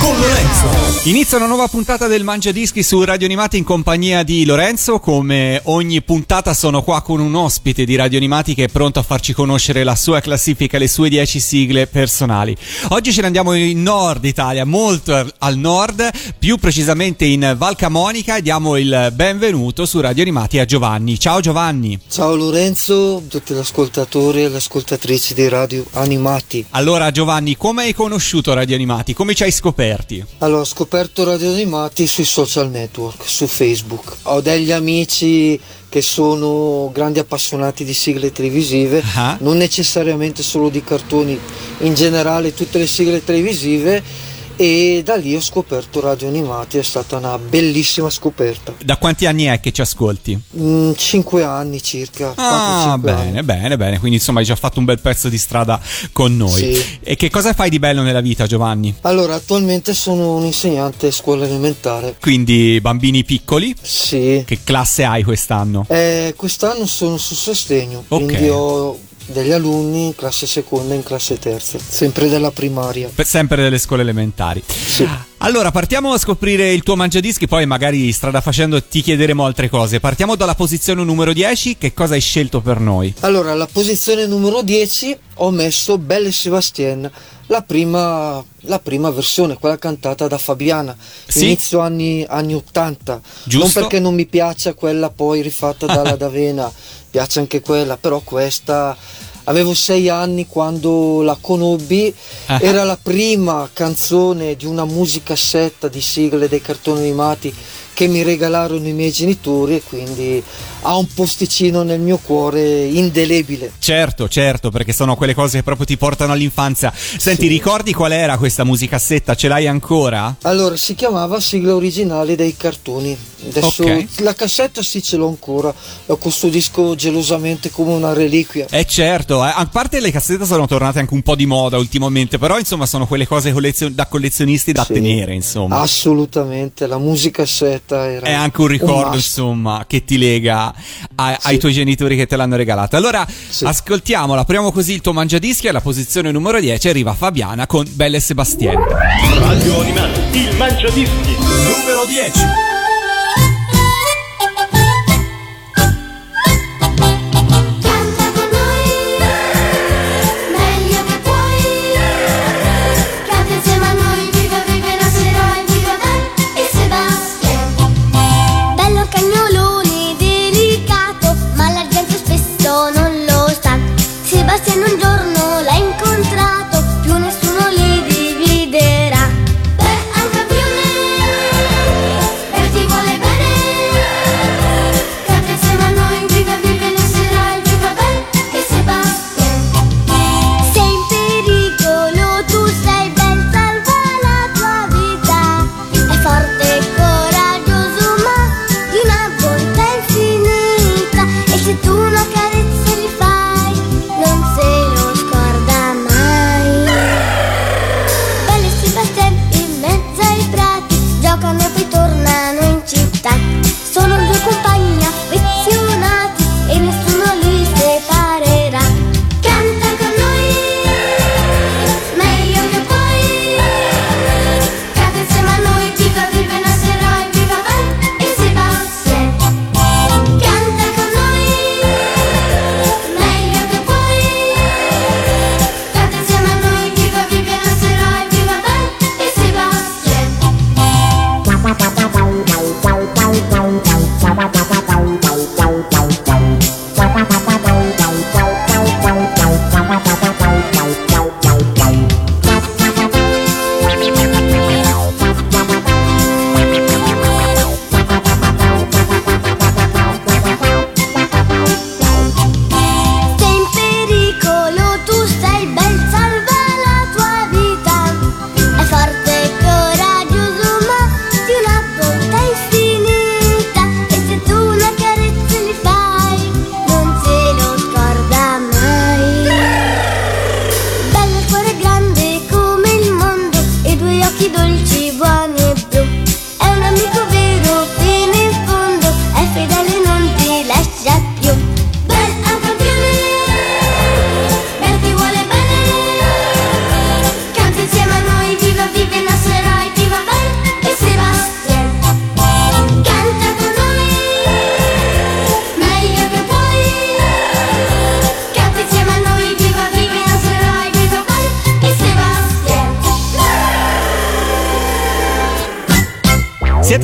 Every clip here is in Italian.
con Lorenzo. Inizia una nuova puntata del Mangia Dischi su Radio Animati in compagnia di Lorenzo. Come ogni puntata sono qua con un ospite di Radio Animati che è pronto a farci conoscere la sua classifica, le sue 10 sigle personali. Oggi ce ne andiamo in nord Italia, molto al nord, più precisamente in Val Camonica e diamo il benvenuto su Radio Animati a Giovanni. Ciao Giovanni. Ciao Lorenzo, tutti gli ascoltatori e le ascoltatrici di Radio Animati. Allora Giovanni, come hai conosciuto Radio Animati? Come ci hai scoperto? Scoperti? Allora, ho scoperto Radio Animati sui social network, su Facebook. Ho degli amici che sono grandi appassionati di sigle televisive, uh-huh. non necessariamente solo di cartoni, in generale tutte le sigle televisive e da lì ho scoperto Radio Animati, è stata una bellissima scoperta. Da quanti anni è che ci ascolti? Mm, cinque anni circa. Ah, bene, anni. bene, bene, quindi insomma hai già fatto un bel pezzo di strada con noi. Sì. E che cosa fai di bello nella vita Giovanni? Allora, attualmente sono un insegnante a scuola elementare. Quindi bambini piccoli? Sì. Che classe hai quest'anno? Eh, quest'anno sono su sostegno, okay. quindi ho degli alunni in classe seconda e in classe terza, sempre della primaria. Per sempre delle scuole elementari. Sì. Allora, partiamo a scoprire il tuo mangiadischi, poi magari strada facendo ti chiederemo altre cose. Partiamo dalla posizione numero 10, che cosa hai scelto per noi? Allora, alla posizione numero 10 ho messo Belle Sébastien, la prima, la prima versione, quella cantata da Fabiana, sì? inizio anni, anni 80. Giusto? Non perché non mi piaccia quella poi rifatta dalla D'Avena, piace anche quella, però questa avevo sei anni quando la conobbi, uh-huh. era la prima canzone di una musicassetta di sigle dei cartoni animati che mi regalarono i miei genitori e quindi ha un posticino nel mio cuore indelebile. Certo, certo, perché sono quelle cose che proprio ti portano all'infanzia. Senti, sì. ricordi qual era questa musicassetta? Ce l'hai ancora? Allora, si chiamava Sigla originale dei cartoni. Adesso okay. la cassetta sì ce l'ho ancora, lo custodisco gelosamente come una reliquia. Eh certo, eh. a parte le cassette sono tornate anche un po' di moda ultimamente, però insomma sono quelle cose collezio- da collezionisti da sì, tenere, insomma. Assolutamente, la musicassetta era... È anche un ricordo, un insomma, che ti lega a, sì. ai tuoi genitori che te l'hanno regalata. Allora, sì. ascoltiamola, apriamo così il tuo mangiadischi alla posizione numero 10 arriva Fabiana con Belle Sebastien. Radio Animati, il mangiadischi numero 10.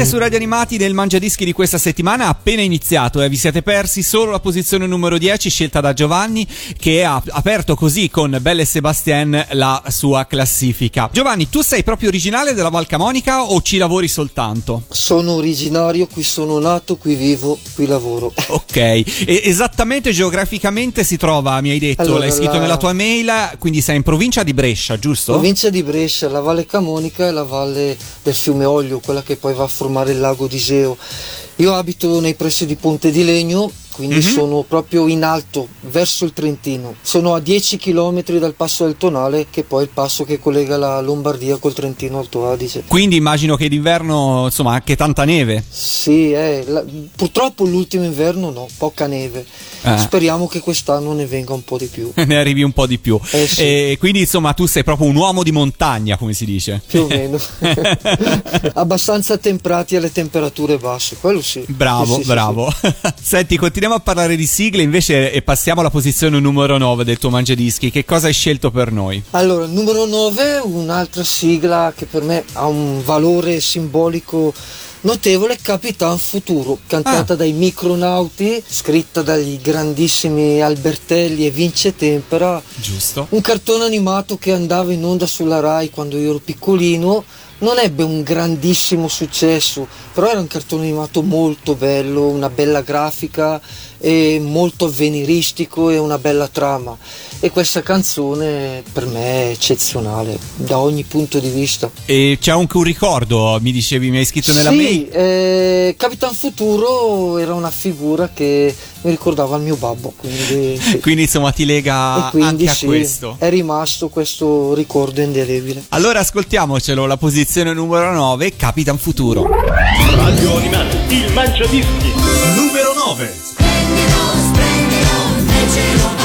Siete su Radio Animati del Mangiadischi di questa settimana, appena iniziato e eh? vi siete persi solo la posizione numero 10 scelta da Giovanni che ha aperto così con Belle e Sebastien la sua classifica. Giovanni, tu sei proprio originale della Val Camonica o ci lavori soltanto? Sono originario, qui sono nato, qui vivo, qui lavoro. Ok, e esattamente geograficamente si trova, mi hai detto, allora, l'hai scritto la... nella tua mail, quindi sei in provincia di Brescia, giusto? Provincia di Brescia, la Valle Camonica e la valle del fiume Olio, quella che poi va a formare il lago di Iseo. Io abito nei pressi di Ponte di Legno quindi mm-hmm. sono proprio in alto verso il Trentino. Sono a 10 km dal passo del Tonale, che è poi è il passo che collega la Lombardia col Trentino Alto Adige. Quindi immagino che d'inverno, insomma, anche tanta neve. Sì, eh, la, purtroppo l'ultimo inverno no, poca neve. Eh. Speriamo che quest'anno ne venga un po' di più. ne arrivi un po' di più. Eh sì. E quindi, insomma, tu sei proprio un uomo di montagna, come si dice. Più o meno. Abbastanza temperati alle temperature basse, quello sì. Bravo, sì, sì, bravo. Senti, continua continuiamo a parlare di sigle invece e passiamo alla posizione numero 9 del tuo mangiadischi. Che cosa hai scelto per noi? Allora, numero 9, un'altra sigla che per me ha un valore simbolico notevole Capitan Futuro, cantata ah. dai micronauti, scritta dagli grandissimi Albertelli e Vince Tempera. Giusto. Un cartone animato che andava in onda sulla Rai quando io ero piccolino non ebbe un grandissimo successo, però era un cartone animato molto bello, una bella grafica e molto avveniristico e una bella trama e questa canzone per me è eccezionale da ogni punto di vista. E c'è anche un ricordo, mi dicevi, mi hai scritto nella sì, mail? Eh, Capitan Futuro era una figura che mi ricordava il mio babbo, quindi, sì. quindi insomma ti lega anche a sì, questo. È rimasto questo ricordo indelebile. Allora ascoltiamocelo, la posizione numero 9, Capitan Futuro. Radio Animale, il mangiadischi, numero 9 prendilo, prendilo, leggilo.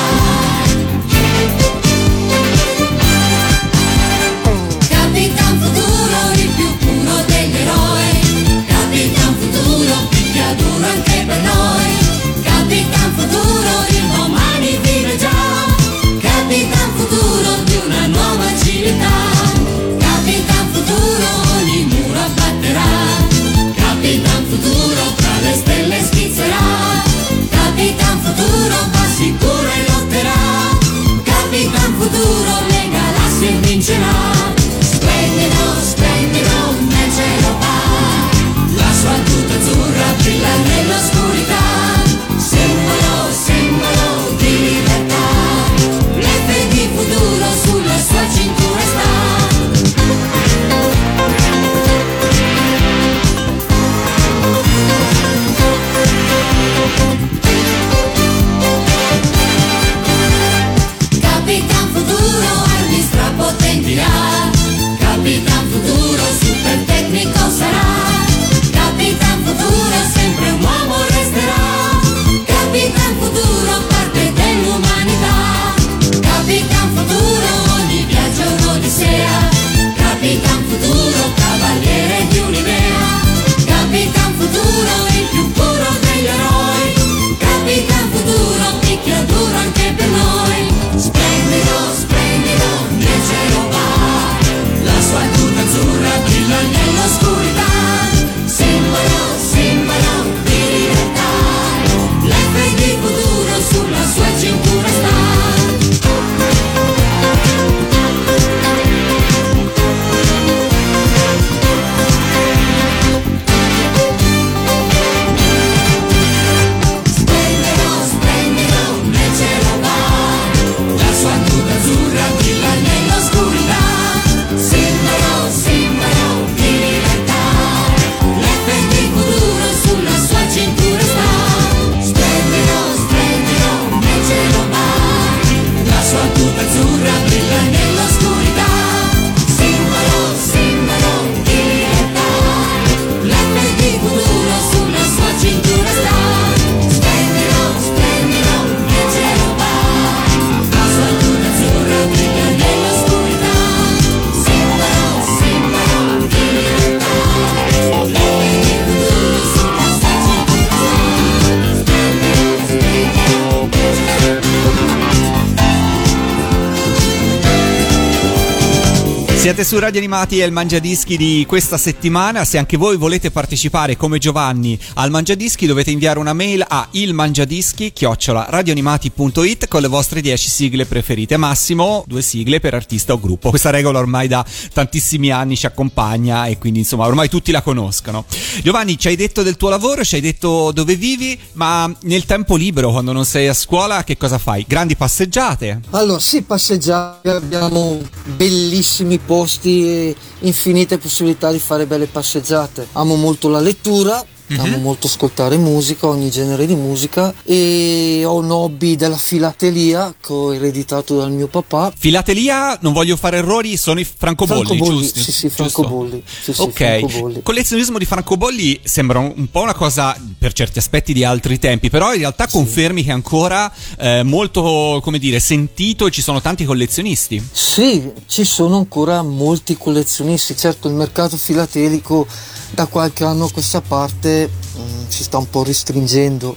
Siete su Radio Animati e il Mangiadischi di questa settimana. Se anche voi volete partecipare come Giovanni al Mangiadischi dovete inviare una mail a ilmangiadischi radioanimati.it con le vostre 10 sigle preferite. Massimo due sigle per artista o gruppo. Questa regola ormai da tantissimi anni ci accompagna e quindi insomma ormai tutti la conoscono. Giovanni, ci hai detto del tuo lavoro, ci hai detto dove vivi, ma nel tempo libero, quando non sei a scuola, che cosa fai? Grandi passeggiate? Allora, sì, passeggiate, abbiamo bellissimi posti e infinite possibilità di fare belle passeggiate. Amo molto la lettura, Mm-hmm. Amo molto ascoltare musica, ogni genere di musica e ho un hobby della filatelia che ho ereditato dal mio papà. Filatelia, non voglio fare errori, sono i francobolli, francobolli giusto? Sì, sì, francobolli. Sì, sì, ok, francobolli. collezionismo di francobolli sembra un, un, po' una cosa per certi aspetti di altri tempi, però in realtà confermi che è ancora eh, molto, come dire, sentito e ci sono tanti collezionisti. Sì, ci sono ancora molti collezionisti, certo il mercato filatelico da qualche anno a questa parte mh, mm, si sta un po' restringendo,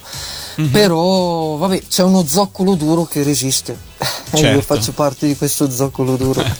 mm-hmm. però vabbè c'è uno zoccolo duro che resiste. Certo. Io faccio parte di questo zoccolo duro.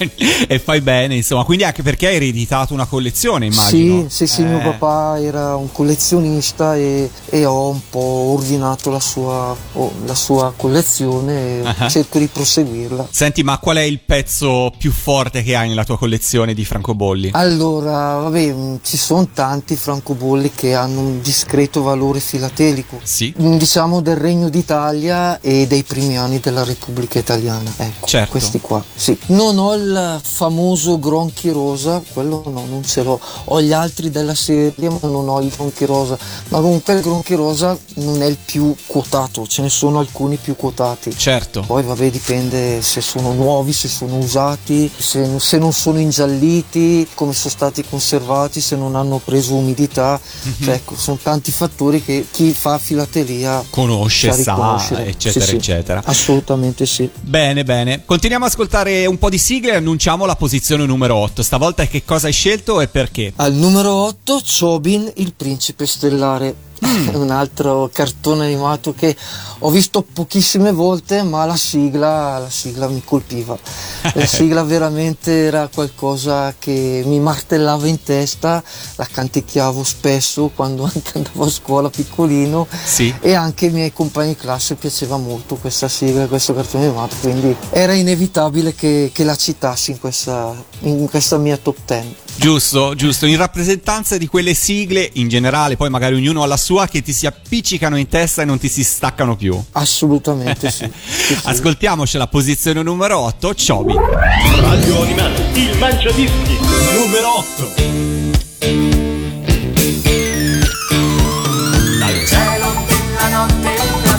e fai bene, insomma. Quindi anche perché hai ereditato una collezione, immagino. Sì, sì, sì, eh. mio papà era un collezionista e, e ho un po' ordinato la sua, oh, la sua collezione e uh-huh. cerco di proseguirla. Senti, ma qual è il pezzo più forte che hai nella tua collezione di francobolli? Allora, vabbè, mm, ci sono tanti francobolli che hanno un discreto valore filatelico. Sì. Mm, diciamo del Regno d'Italia e dei primi anni della Repubblica Italiana. Ecco, certo. questi qua. Sì. Non ho il famoso Gronchi Rosa, quello no, non ce l'ho. Ho gli altri della serie, ma non ho il Gronchi Rosa. Ma comunque il Gronchi Rosa non è il più quotato, ce ne sono alcuni più quotati. Certo. Poi vabbè dipende se sono nuovi, se sono usati, se, se non sono ingialliti, come sono stati conservati, se non hanno preso umidità. Mm-hmm. Cioè, ecco, sono tanti fattori che chi fa filatelia conosce, sa, eccetera, sì, eccetera. Sì, assolutamente sì. Bene, bene. Continuiamo a ascoltare un po' di sigle e annunciamo la posizione numero 8. Stavolta che cosa hai scelto e perché? Al numero 8 Chobin, il principe stellare mm. un altro cartone animato che ho visto pochissime volte, ma la sigla, la sigla mi colpiva. La sigla veramente era qualcosa che mi martellava in testa, la canticchiavo spesso quando anche andavo a scuola piccolino sì. e anche ai miei compagni di classe piaceva molto questa sigla, questo cartone animato, quindi era inevitabile che, che la citassi in questa, in questa mia top 10. Giusto, giusto, in rappresentanza di quelle sigle in generale, poi magari ognuno ha la sua che ti si appiccicano in testa e non ti si staccano più. Assolutamente sì. sì, sì. Ascoltiamoci la posizione numero 8, Ciobi. Radio Animati, il Mangiadischi, numero 8. Dal cielo della notte una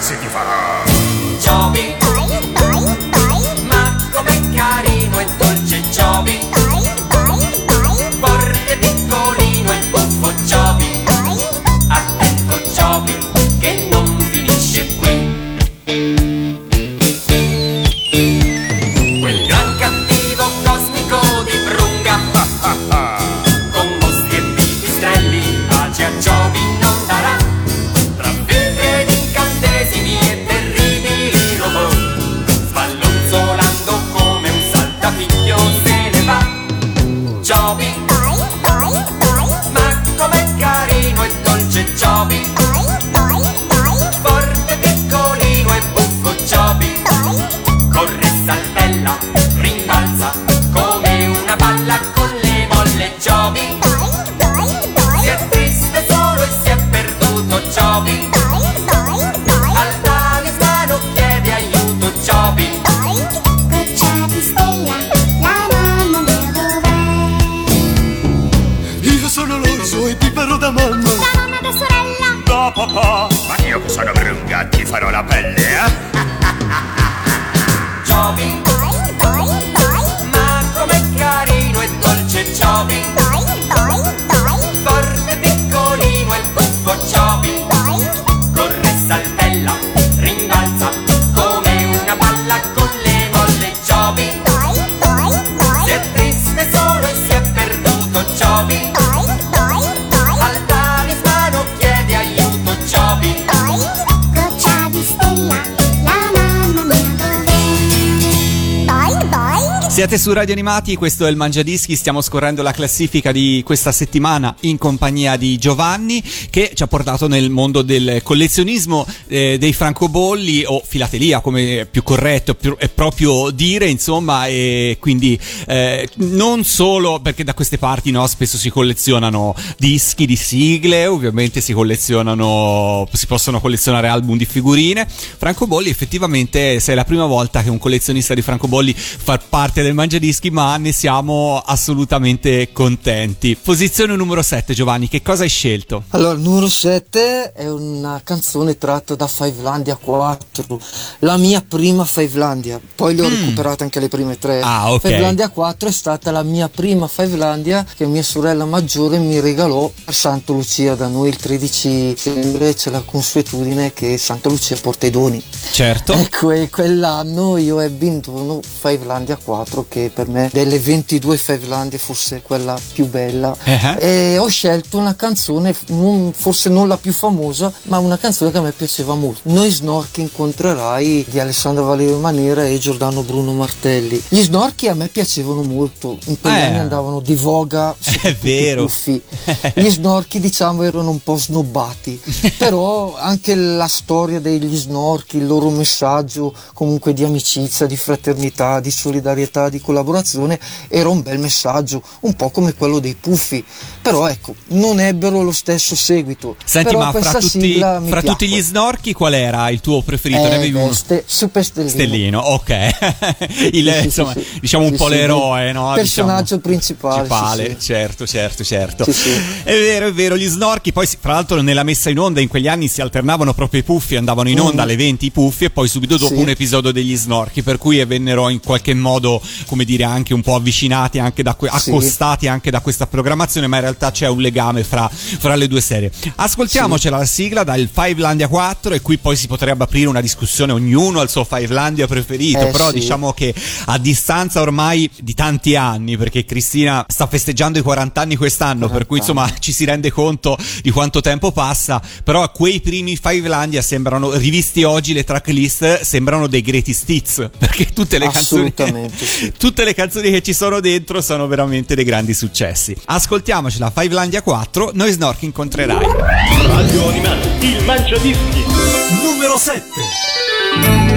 se ti prendo a papà Ma io che sono brunga ti farò la pelle, Siete su Radio Animati, questo è il Mangiadischi, stiamo scorrendo la classifica di questa settimana in compagnia di Giovanni che ci ha portato nel mondo del collezionismo eh, dei francobolli o filatelia come è più corretto più- è proprio dire insomma e quindi eh, non solo perché da queste parti no, spesso si collezionano dischi di sigle, ovviamente si collezionano, si possono collezionare album di figurine, francobolli effettivamente se è la prima volta che un collezionista di francobolli fa parte del Mangiadischi, ma ne siamo assolutamente contenti. Posizione numero 7, Giovanni, che cosa hai scelto? Allora, numero 7 è una canzone tratta da Fivelandia 4, la mia prima Fivelandia, poi le ho recuperate anche le prime tre. Mm. Ah, ok. Fivelandia 4 è stata la mia prima Fivelandia che mia sorella maggiore mi regalò a Santa Lucia, da noi il 13 dicembre c'è la consuetudine che Santa Lucia porta i doni. Certo. Ecco, e quell'anno io ebbi in dono Fivelandia 4 che per me delle 22 Fivelandia fosse quella più bella Eh. e ho scelto una canzone non- forse non la più famosa ma una canzone che a me piaceva molto Noi Snorchi incontrerai di Alessandro Valerio Manera e Giordano Bruno Martelli gli snorchi a me piacevano molto in quegli Eh. anni andavano di voga i vero. gli snorchi diciamo erano un po' snobbati però anche la storia degli snorchi il loro messaggio comunque di amicizia di fraternità di solidarietà di collaborazione era un bel messaggio un po' come quello dei puffi però ecco non ebbero lo stesso seguito Senti, Però ma fra, tutti, fra tutti gli snorchi qual era il tuo preferito? ne Eh, avevi uno? ste- Super Stellino Stellino, ok. Il, Sì, insomma, sì, sì. diciamo un po' l'eroe, no? personaggio Diciamo, principale, principale, certo, certo, certo. È vero, è vero, gli snorchi, poi fra l'altro nella messa in onda in quegli anni si alternavano proprio i puffi, andavano in onda Mm. alle 20 i puffi e poi subito dopo un episodio degli snorchi, per cui vennero in qualche modo, come dire, anche un po' avvicinati, anche da que- Sì. accostati anche da questa programmazione, ma in realtà c'è un legame fra, fra le due serie. Ascoltiamocela la sigla dal Fivelandia 4 e qui poi si potrebbe aprire una discussione, ognuno ha il suo Fivelandia preferito, Eh, però sì. diciamo che a distanza ormai di tanti anni, perché Cristina sta festeggiando i 40 anni quest'anno, per cui 40 insomma ci si rende conto di quanto tempo passa, però quei primi Fivelandia sembrano, rivisti oggi le tracklist, sembrano dei greatest hits, perché tutte le canzoni, sì. tutte le canzoni che ci sono dentro sono veramente dei grandi successi. Ascoltiamocela, Fivelandia 4, noi Snork incontrerai. Radio Animati, il Mangiadischi. Numero 7.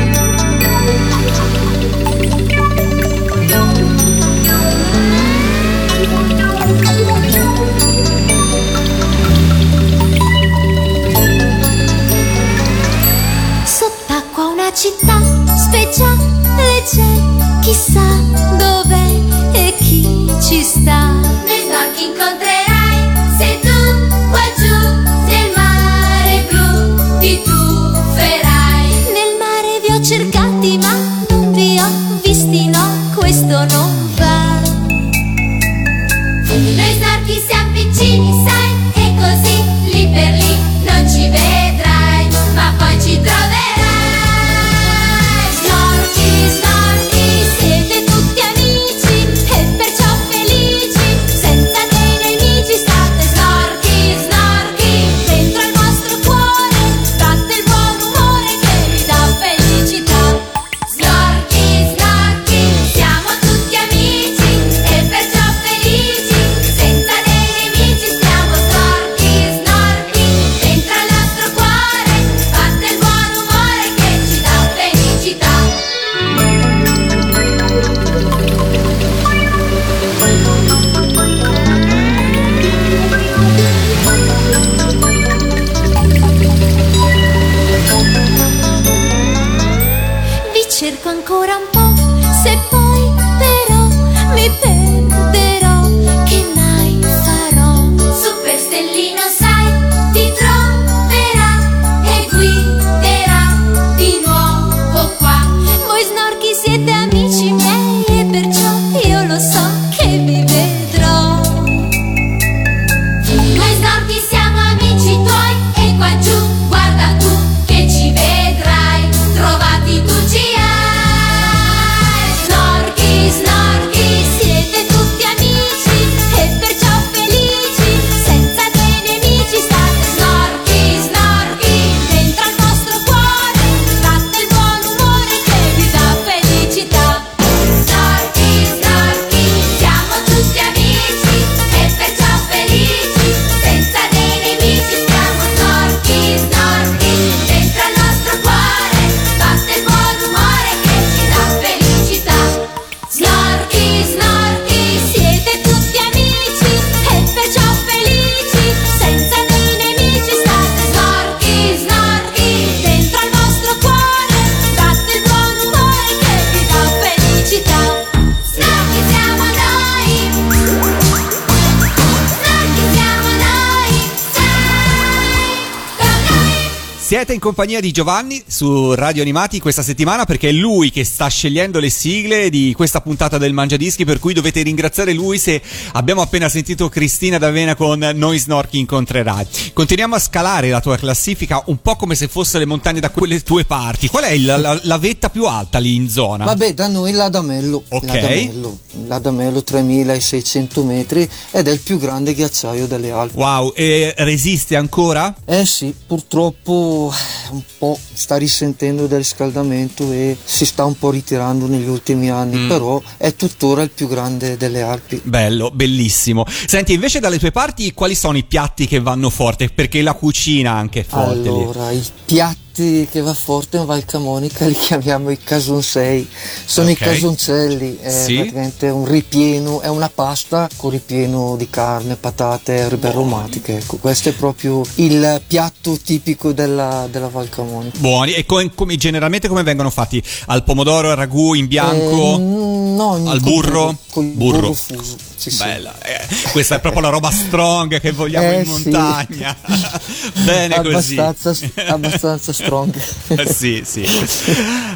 Siete in compagnia di Giovanni su Radio Animati questa settimana perché è lui che sta scegliendo le sigle di questa puntata del Mangiadischi per cui dovete ringraziare lui se abbiamo appena sentito Cristina D'Avena con Noi Snorchi incontrerai. Continuiamo a scalare la tua classifica un po' come se fosse le montagne da quelle tue parti. Qual è la, la- la vetta più alta lì in zona? Vabbè, da noi l'Adamello. Ok. L'Adamello, l'Adamello 3600 metri ed è il più grande ghiacciaio delle Alpi. Wow, e resiste ancora? Eh sì, purtroppo un po' sta risentendo del riscaldamento e si sta un po' ritirando negli ultimi anni, Mm. però è tuttora il più grande delle Alpi. Bello, bellissimo. Senti, invece dalle tue parti quali sono i piatti che vanno forte? Perché la cucina anche è forte lì. Allora, i piatti che va forte in Val Camonica li chiamiamo i casonsei, sono Ok. i casoncelli, è Sì. praticamente un ripieno, è una pasta con ripieno di carne, patate, erbe aromatiche, ecco, questo è proprio il piatto tipico della, della Val Camonica. Buoni. E come, come- generalmente come vengono fatti? Al pomodoro, al ragù, in bianco? Eh, no, Al burro? Col Burro. burro, fuso. Sì, sì. Bella, eh, questa è proprio la roba strong che vogliamo Eh, in sì. montagna. Bene così. abbastanza, abbastanza strong. Eh, sì, sì.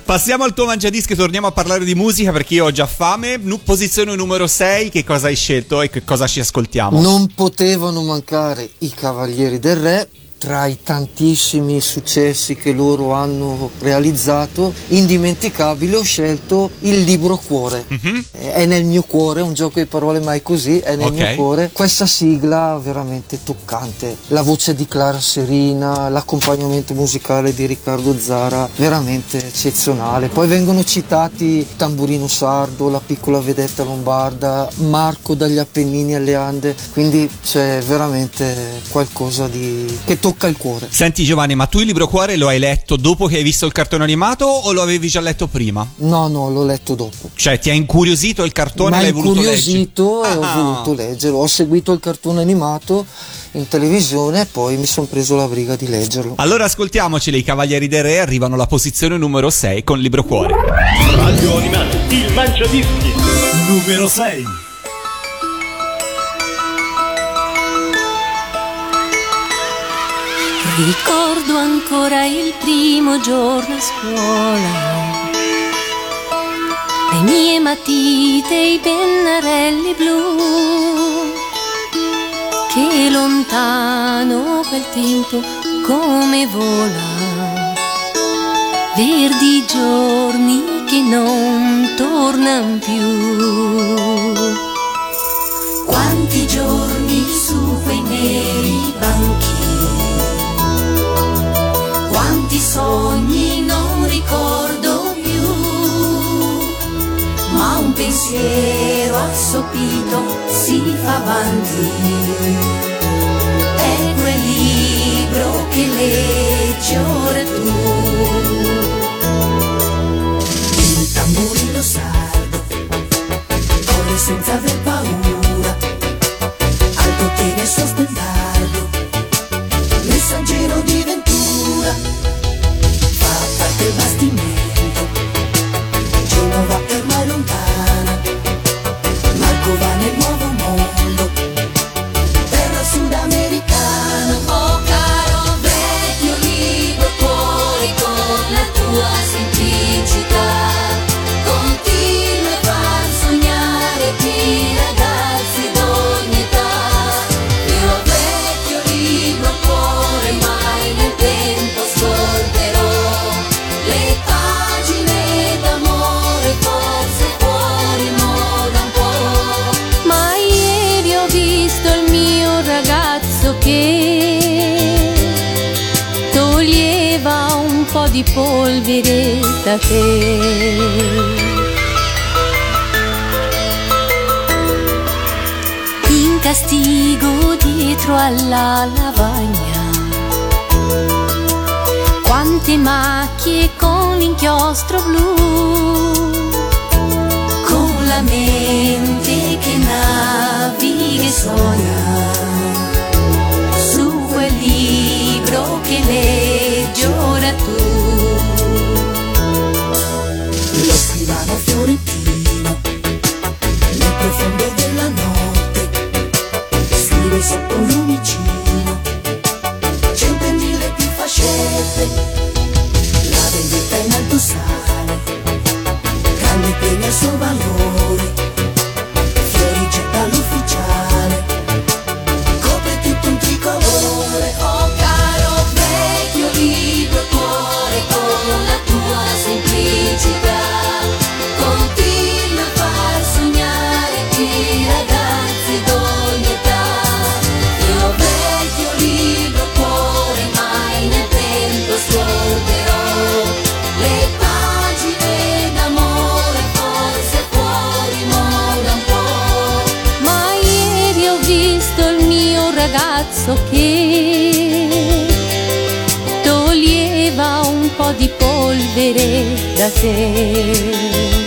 Passiamo al tuo mangiadischi, torniamo a parlare di musica perché io ho già fame. Posizione numero 6, che cosa hai scelto e che cosa ci ascoltiamo? Non potevano mancare i Cavalieri del Re. Tra i tantissimi successi che loro hanno realizzato, indimenticabile, ho scelto il libro Cuore. Mhm. È nel mio cuore, un gioco di parole mai così, è nel Ok. mio cuore. Questa sigla veramente toccante. La voce di Clara Serina, l'accompagnamento musicale di Riccardo Zara, veramente eccezionale. Poi vengono citati Tamburino Sardo, La piccola vedetta lombarda, Marco dagli Appennini alle Ande, quindi c'è veramente qualcosa di... che tocca il cuore. Senti Giovanni, ma tu il libro cuore lo hai letto dopo che hai visto il cartone animato o lo avevi già letto prima? No, no, l'ho letto dopo. Cioè ti ha incuriosito il cartone Mi e ha l'hai voluto leggere? incuriosito e ho Ah. voluto leggerlo. Ho seguito il cartone animato in televisione e poi mi sono preso la briga di leggerlo. Allora ascoltiamoceli, i Cavalieri del Re arrivano alla posizione numero 6 con Libro Cuore. Radio Animati, il Mangiadischi. Numero 6. Ricordo ancora il primo giorno a scuola. Le mie matite, i pennarelli blu. Che lontano quel tempo come vola. Verdi giorni che non tornano più. Quanti giorni su quei neri banchi sogni non ricordo più, ma un pensiero assopito si fa avanti. È quel libro che leggi ora tu. Il tamburino sardo corre senza aver paura, polvere da te. in castigo dietro alla lavagna. Quante macchie con l'inchiostro blu, con la mente che naviga e sogna, che leggi ora tu. Polvere da te.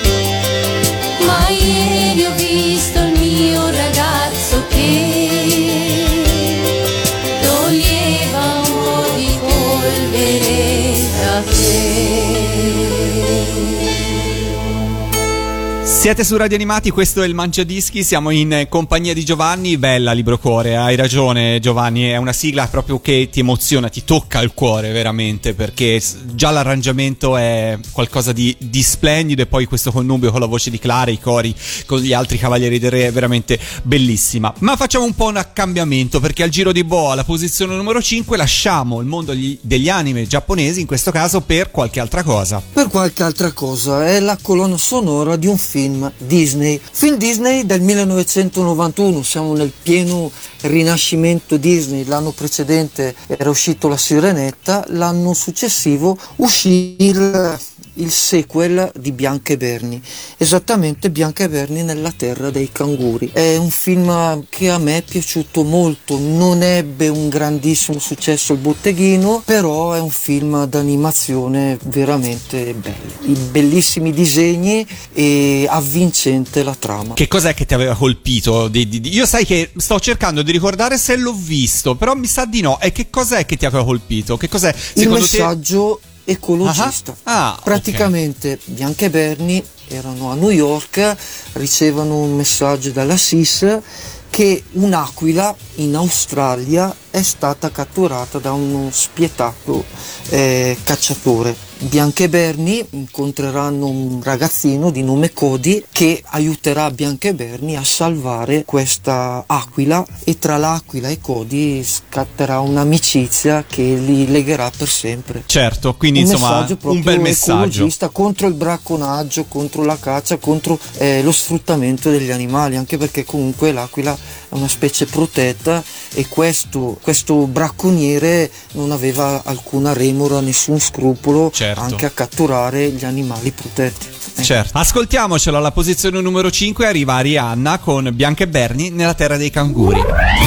Siete su Radio Animati, questo è il Mangiadischi, siamo in eh, compagnia di Giovanni, bella Libro Cuore, hai ragione Giovanni, è una sigla proprio che ti emoziona, ti tocca il cuore veramente, perché già l'arrangiamento è qualcosa di, di splendido e poi questo connubio con la voce di Clara, i cori con gli altri Cavalieri del Re è veramente bellissima. Ma facciamo un po' un cambiamento, perché al giro di boa, alla posizione numero 5, lasciamo il mondo gli- degli anime giapponesi, in questo caso per qualche altra cosa. Per qualche altra cosa, è la colonna sonora di un film Disney. Film Disney del 1991, siamo nel pieno rinascimento Disney. L'anno precedente era uscito La Sirenetta, l'anno successivo uscì il, il sequel di Bianca e Berni, esattamente Bianca e Berni nella terra dei canguri. È un film che a me è piaciuto molto, non ebbe un grandissimo successo al botteghino, però è un film d'animazione veramente bello. I bellissimi disegni e avvincente la trama. Che cos'è che ti aveva colpito? Io sai che sto cercando di ricordare se l'ho visto, però mi sa di no. E che cos'è che ti aveva colpito? Che cos'è? Il Secondo messaggio ecologista. Ah, ah, Praticamente Bianca e Berni erano a New York, ricevono un messaggio dalla SIS che un'aquila in Australia è stata catturata da uno spietato eh, cacciatore. Bianca e Berni incontreranno un ragazzino di nome Cody che aiuterà Bianca e Berni a salvare questa aquila e tra l'aquila e Cody scatterà un'amicizia che li legherà per sempre Certo, quindi un insomma un bel messaggio. contro il bracconaggio, contro la caccia, contro eh, lo sfruttamento degli animali, anche perché comunque l'aquila una specie protetta e questo, questo bracconiere non aveva alcuna remora, nessun scrupolo Certo. anche a catturare gli animali protetti. Eh. Certo. Ascoltiamocelo alla posizione numero 5 arriva Arianna con Bianca e Berni nella terra dei canguri.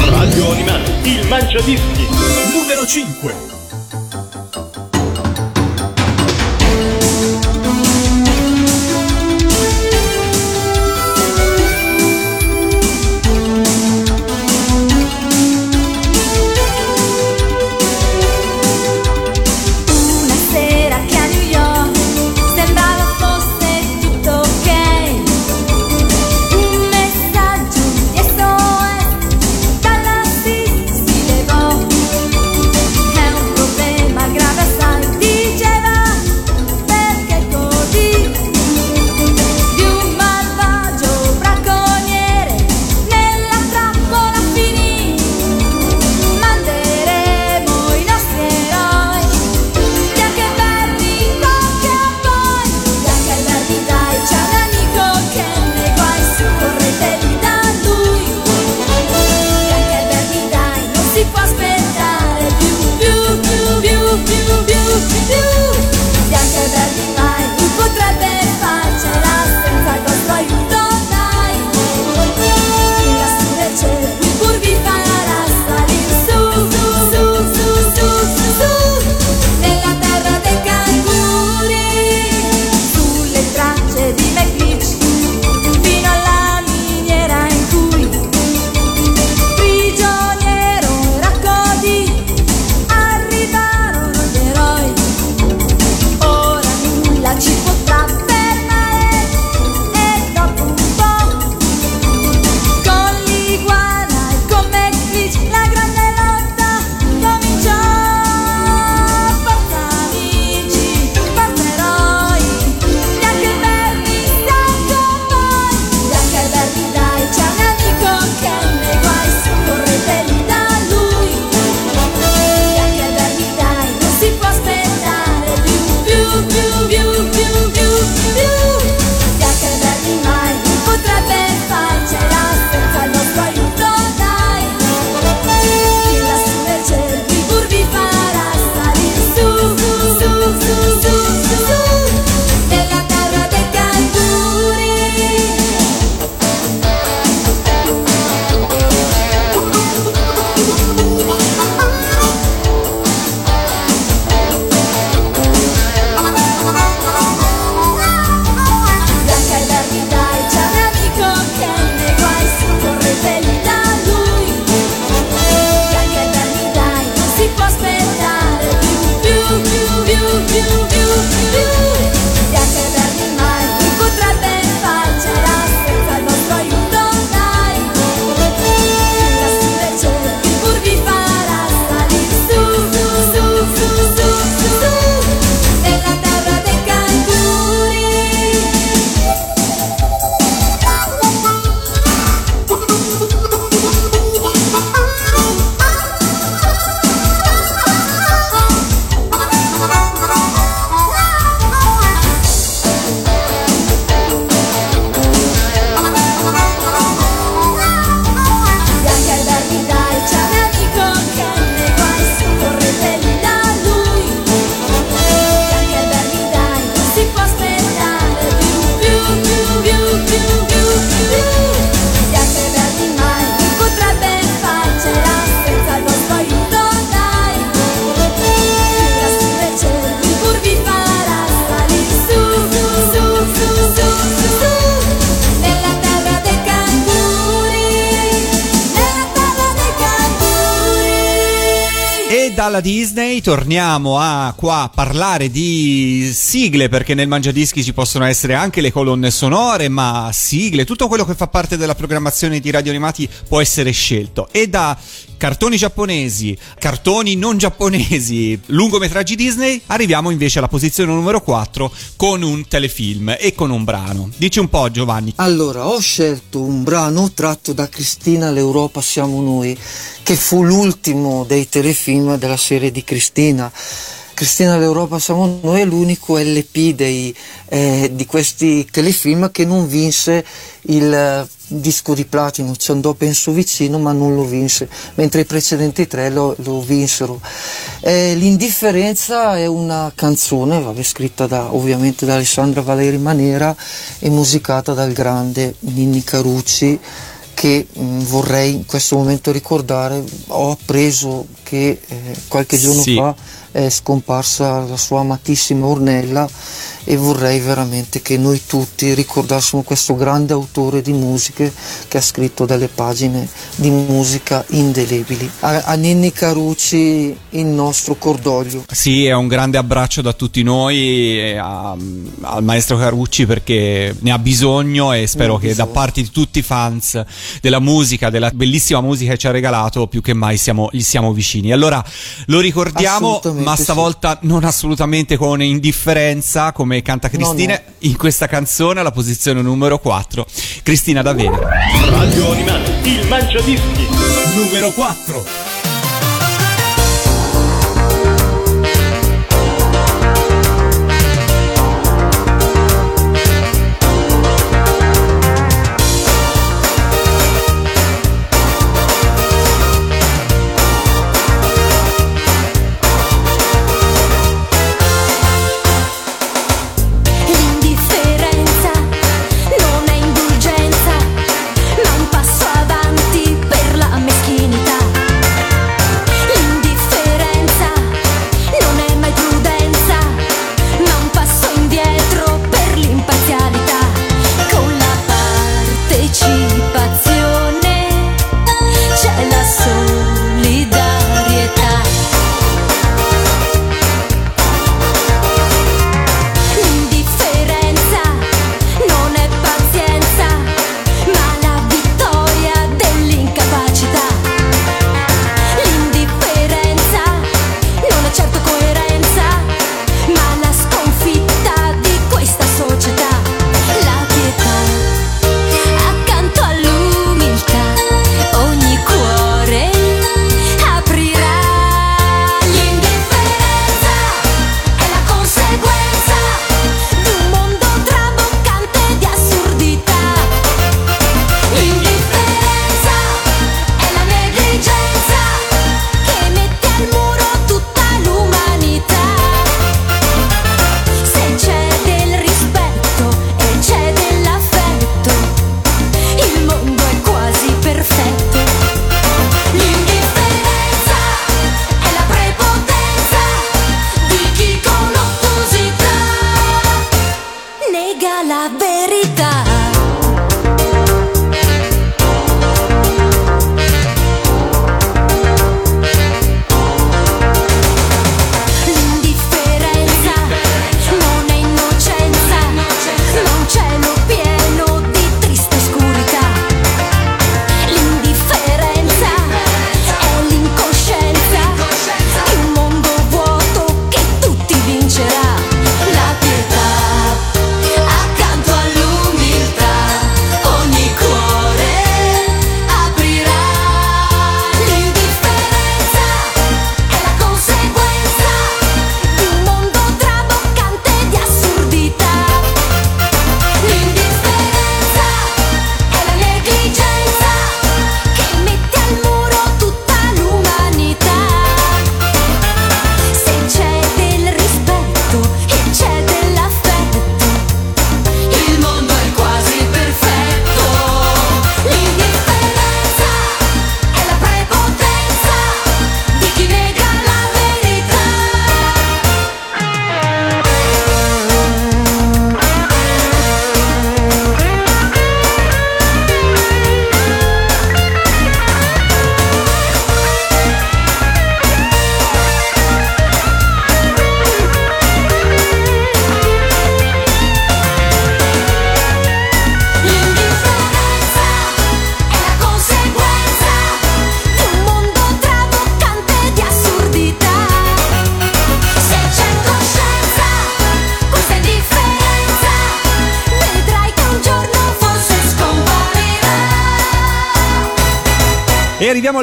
Radio Animati, il Mangiadischi. Numero 5. Torniamo a qua parlare di sigle perché nel Mangiadischi ci possono essere anche le colonne sonore, ma sigle, tutto quello che fa parte della programmazione di radio animati può essere scelto. E da cartoni giapponesi, cartoni non giapponesi, lungometraggi Disney, arriviamo invece alla posizione numero 4 con un telefilm e con un brano. Dici un po' Giovanni. Allora, ho scelto un brano tratto da Cristina L'Europa siamo noi, che fu l'ultimo dei telefilm della serie di Cristina. Cristina. l'Europa siamo noi è l'unico LP dei, eh, di questi telefilm che non vinse il eh, disco di platino, ci andò penso vicino ma non lo vinse, mentre i precedenti tre lo, lo vinsero. Eh, l'indifferenza è una canzone, vabbè, scritta da, ovviamente da Alessandra Valeri Manera e musicata dal grande Ninni Carucci che mh, vorrei in questo momento ricordare, ho appreso che eh, qualche giorno Sì. fa è scomparsa la sua amatissima Ornella e vorrei veramente che noi tutti ricordassimo questo grande autore di musiche che ha scritto delle pagine di musica indelebili. A, a Ninni Carucci il nostro cordoglio. Sì, è un grande abbraccio da tutti noi e a- al maestro Carucci perché ne ha bisogno e spero ha che da bisogno. parte di tutti i fans della musica, della bellissima musica che ci ha regalato, più che mai siamo, gli siamo vicini. Allora lo ricordiamo, ma sì. stavolta non assolutamente con indifferenza come canta Cristina no. in questa canzone alla posizione numero 4. Cristina D'Avena. Radio Animati, il Mangiadischi. Numero 4.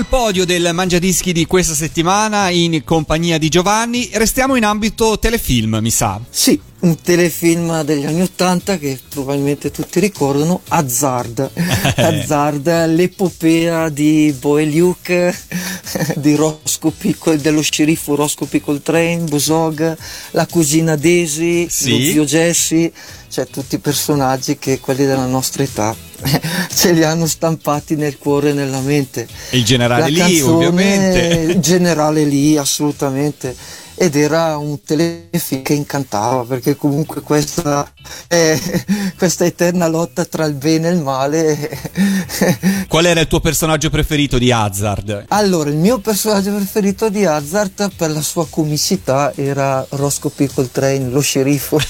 Al podio del Mangiadischi di questa settimana in compagnia di Giovanni. Restiamo in ambito telefilm, mi sa. Sì, un telefilm degli anni Ottanta che probabilmente tutti ricordano, Hazard. Hazard, l'epopea di Boeliuk, di Roscoe Piccolo, dello sceriffo Roscoe Piccolo Train, Bosog, la cugina Daisy, Sì. lo zio Jesse, cioè tutti i personaggi che quelli della nostra età ce li hanno stampati nel cuore e nella mente. Il generale La lì, canzone, ovviamente. il generale lì, assolutamente. Ed era un telefilm che incantava perché comunque questa, eh, questa eterna lotta tra il bene e il male. Qual era il tuo personaggio preferito di Hazard? Allora, il mio personaggio preferito di Hazard per la sua comicità era Roscoe Pickle Train, lo sceriffo.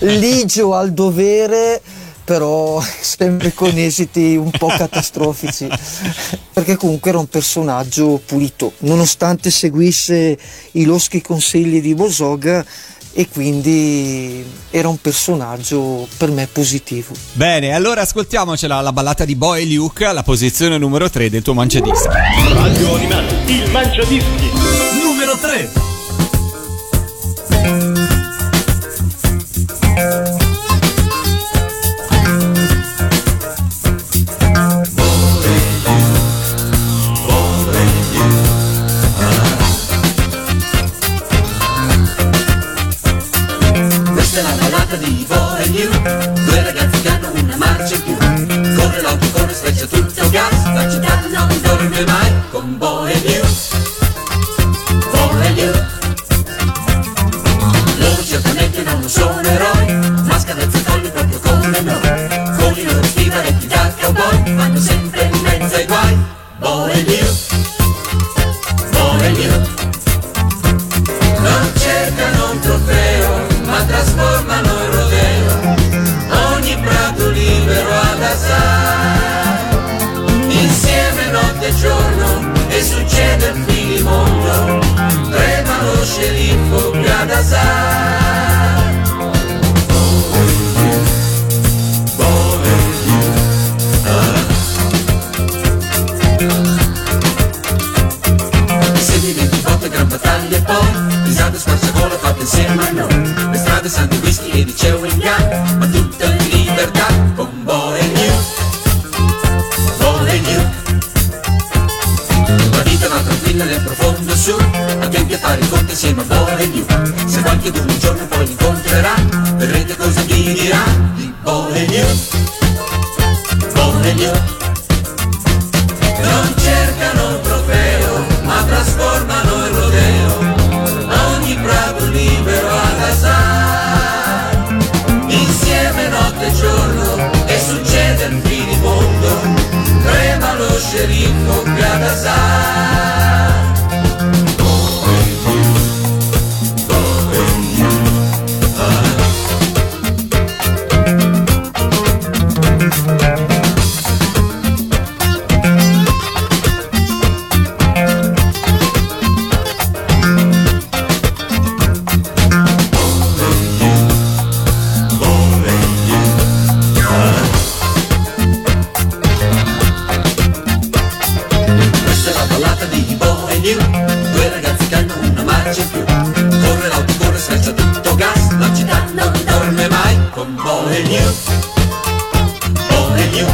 Ligio al dovere, però sempre con esiti un po' catastrofici. Perché comunque era un personaggio pulito, nonostante seguisse i loschi consigli di Bosog e quindi era un personaggio per me positivo. Bene, allora ascoltiamocela la ballata di Boy e Luke, la posizione numero 3 del tuo Mangiadischi. Radio Animati, il Mangiadischi. Numero 3. Insieme a noi. Le strade santi whisky e di chewing gum fare i conti insieme a Bo e New Se qualche un giorno poi incontrerà Vedrete cosa vi dirà di Bo e New non cercano un trofeo, ma trasformano il rodeo. Ogni prato libero ad assai. Insieme notte e giorno, e succede il finimondo. Trema lo sceriffo qui in più. Corre l'auto, corre, sfreccia tutto gas. La città non dorme mai con Bo e New Bo e New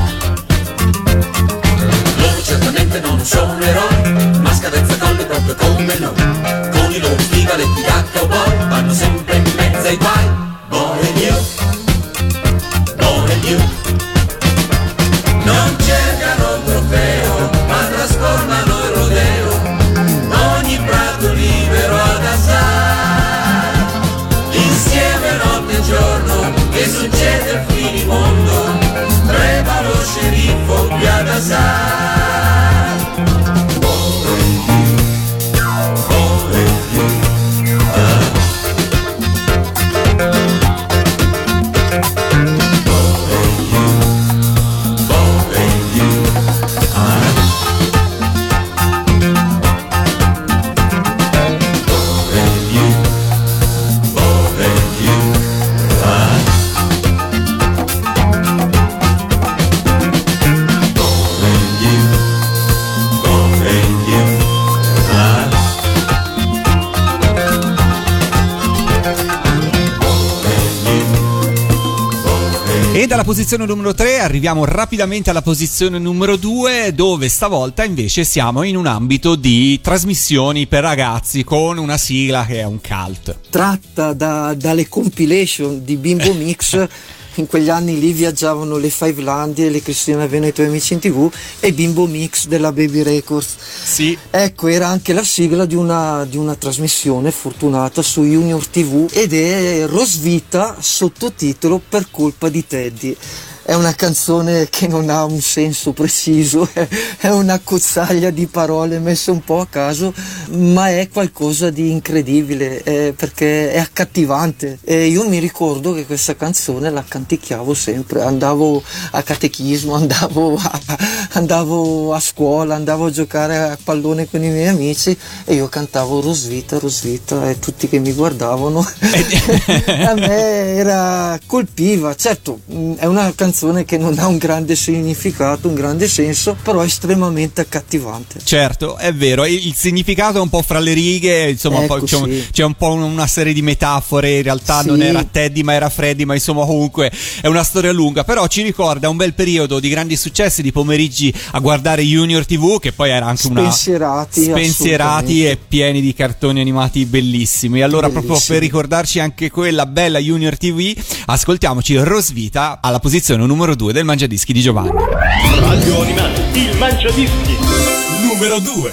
Loro certamente non sono eroi Ma scadenza colli proprio come noi. Con i loro stivaletti posizione numero 3 arriviamo rapidamente alla posizione numero 2 dove stavolta invece siamo in un ambito di trasmissioni per ragazzi con una sigla che è un cult. tratta da- dalle compilation di Bimbo Mix. In quegli anni lì viaggiavano le Five Landie, le Cristina Veneto e Amici in TV e Bimbo Mix della Baby Records. Sì. Ecco, era anche la sigla di una, di una trasmissione fortunata su Junior TV ed è Rosvita sottotitolo Per colpa di Teddy. È una canzone che non ha un senso preciso, è- una cozzaglia di parole messe un po' a caso, ma è qualcosa di incredibile eh, perché è accattivante. E io mi ricordo che questa canzone la canticchiavo sempre, andavo a catechismo, andavo a, andavo a scuola, andavo a giocare a pallone con i miei amici e io cantavo Rosvita, Rosvita e tutti che mi guardavano a me era colpiva. Certo, mh, è una canzone che non ha un grande significato, un grande senso, però è estremamente accattivante. Certo, è vero, il significato è un po' fra le righe, insomma, Ecco, c'è, un- sì. c'è un po' un- una serie di metafore, in realtà Sì. non era Teddy ma era Freddy, ma insomma comunque è una storia lunga, però ci ricorda un bel periodo di grandi successi, di pomeriggi a guardare Junior TV, che poi era anche una... Spensierati, e pieni di cartoni animati bellissimi. Allora proprio Bellissimi. per ricordarci anche quella bella Junior TV, ascoltiamoci Rosvita alla posizione numero 2 del Mangiadischi di Giovanni. Radio Animati, il Mangiadischi. Numero 2.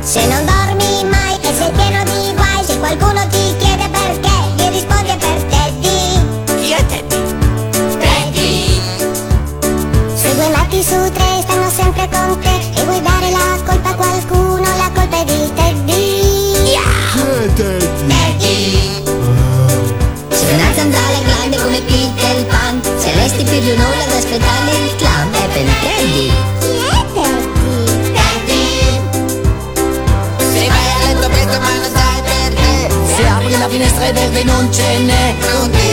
Se non dormi mai e sei pieno di guai, se qualcuno ti chiede perché, gli rispondi è per Teddy. Chi è Teddy? Teddy. Se due nati su tre stanno sempre con te più di un'ora ad aspettare il clown È per Teddy Chi è Teddy? Teddy. Se vai a letto presto ma non sai perché Se apri la finestra e verde non ce n'è Non te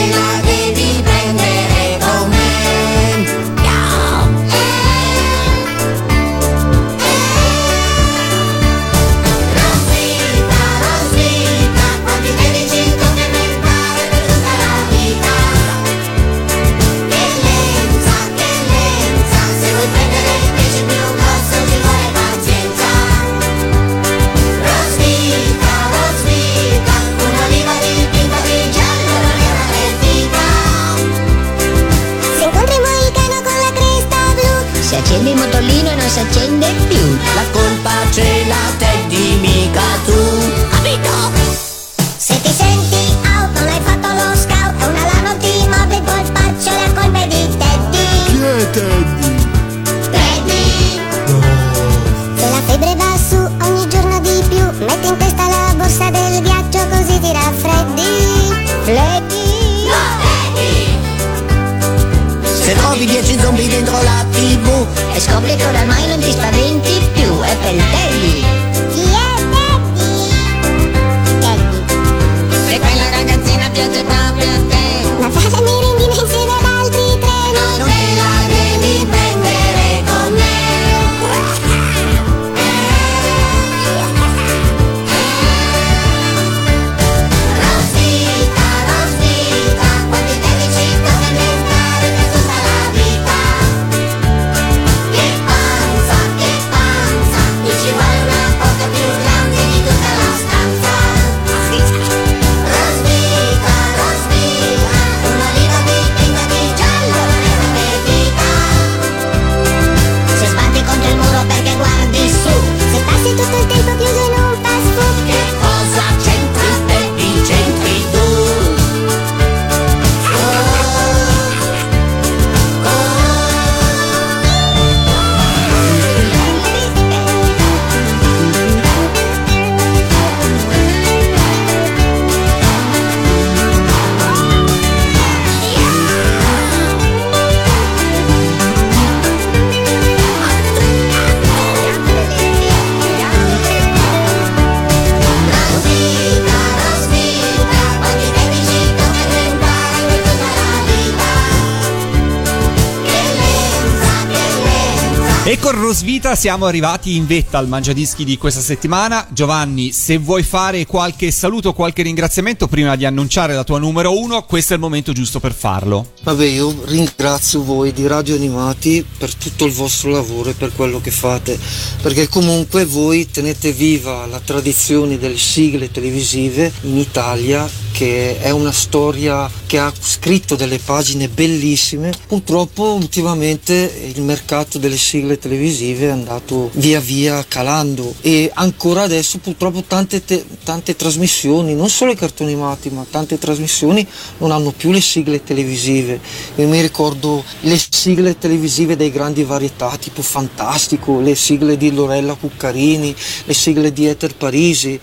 Rosvita siamo arrivati in vetta al mangiadischi di questa settimana. Giovanni, se vuoi fare qualche saluto, qualche ringraziamento prima di annunciare la tua numero uno, questo è il momento giusto per farlo. Vabbè, io ringrazio voi di Radio Animati per tutto il vostro lavoro e per quello che fate, perché comunque voi tenete viva la tradizione delle sigle televisive in Italia, che è una storia che ha scritto delle pagine bellissime. Purtroppo ultimamente il mercato delle sigle televisive è andato via via calando e ancora adesso purtroppo tante, te- tante trasmissioni, non solo i cartoni animati, ma tante trasmissioni non hanno più le sigle televisive. Io mi ricordo le sigle televisive dei grandi varietà, tipo Fantastico, le sigle di Lorella Cuccarini, le sigle di Eter Parisi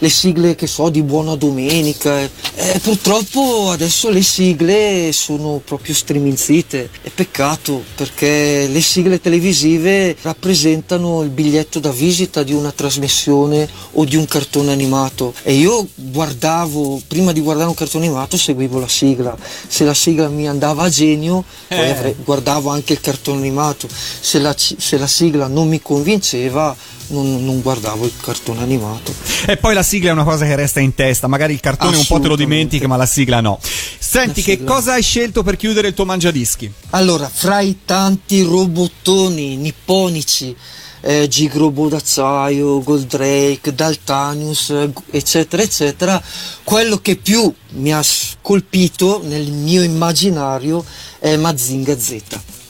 le sigle che so di Buona Domenica. Eh, purtroppo adesso le sigle sono proprio striminzite. È peccato perché le sigle televisive rappresentano il biglietto da visita di una trasmissione o di un cartone animato. E io guardavo, prima di guardare un cartone animato, seguivo la sigla. Se la sigla mi andava a genio, Eh. avrei- guardavo anche il cartone animato. Se la, se la sigla non mi convinceva, non, non guardavo il cartone animato. E poi la sigla è una cosa che resta in testa, magari il cartone un po' te lo dimentichi, ma la sigla no. Senti, La che sigla. cosa hai scelto per chiudere il tuo mangiadischi? Allora, fra i tanti robottoni nipponici, eh, Gigrobo d'acciaio, Goldrake, Daltanius, eccetera, eccetera, quello che più mi ha colpito nel mio immaginario è Mazinga Z.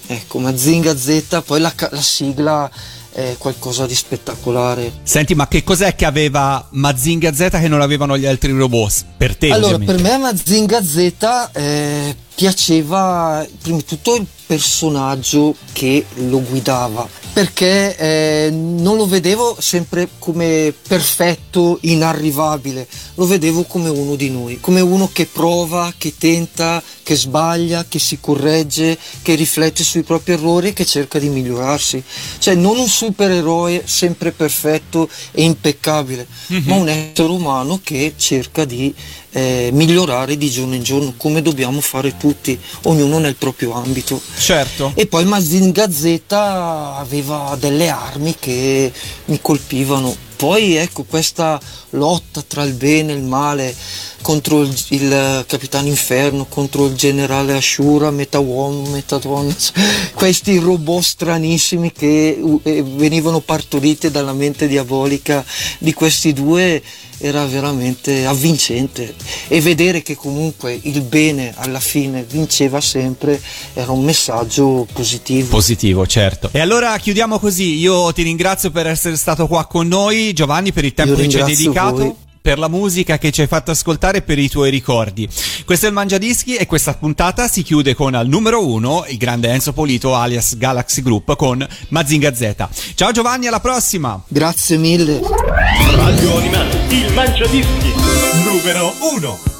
Ecco, Mazinga Z, poi la, la sigla è qualcosa di spettacolare. Senti, ma che cos'è che aveva Mazinga Z che non avevano gli altri robot? Per te, Allora, ovviamente. per me Mazinga Z eh, piaceva prima di tutto il personaggio che lo guidava, perché eh, non lo vedevo sempre come perfetto, inarrivabile, lo vedevo come uno di noi, come uno che prova, che tenta, che sbaglia, che si corregge, che riflette sui propri errori e che cerca di migliorarsi. Cioè non un supereroe sempre perfetto e impeccabile, ma un essere umano che cerca di eh, migliorare di giorno in giorno, come dobbiamo fare tutti, ognuno nel proprio ambito. Certo. E poi Mazinga Z aveva delle armi che mi colpivano. Poi ecco questa lotta tra il bene e il male contro il, il capitano inferno, contro il generale Ashura, metà uomo, metà donna, questi robot stranissimi che eh, venivano partoriti dalla mente diabolica di questi due era veramente avvincente e vedere che comunque il bene alla fine vinceva sempre era un messaggio positivo. Positivo, certo. E allora chiudiamo così. Io ti ringrazio per essere stato qua con noi, Giovanni, per il tempo che ci hai dedicato. voi. Per la musica che ci hai fatto ascoltare e per i tuoi ricordi. Questo è il Mangiadischi e questa puntata si chiude con al numero uno il grande Enzo Polito alias Galaxy Group con Mazinga Z. Ciao Giovanni, alla prossima! Grazie mille. Radio Animati, il Mangiadischi, numero 1.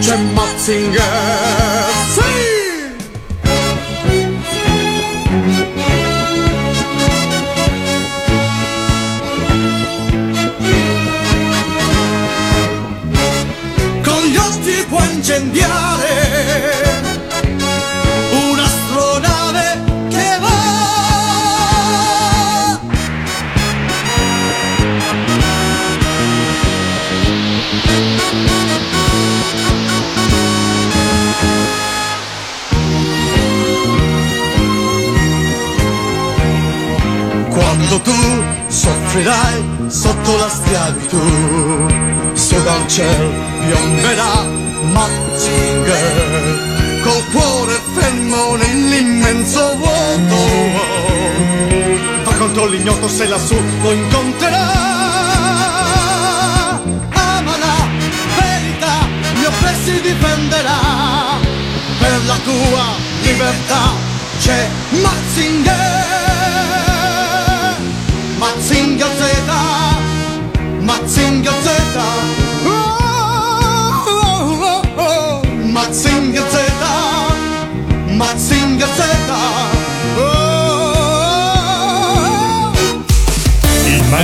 c'è Matzinger Sì! L'ignoto se lassù lo incontrerà.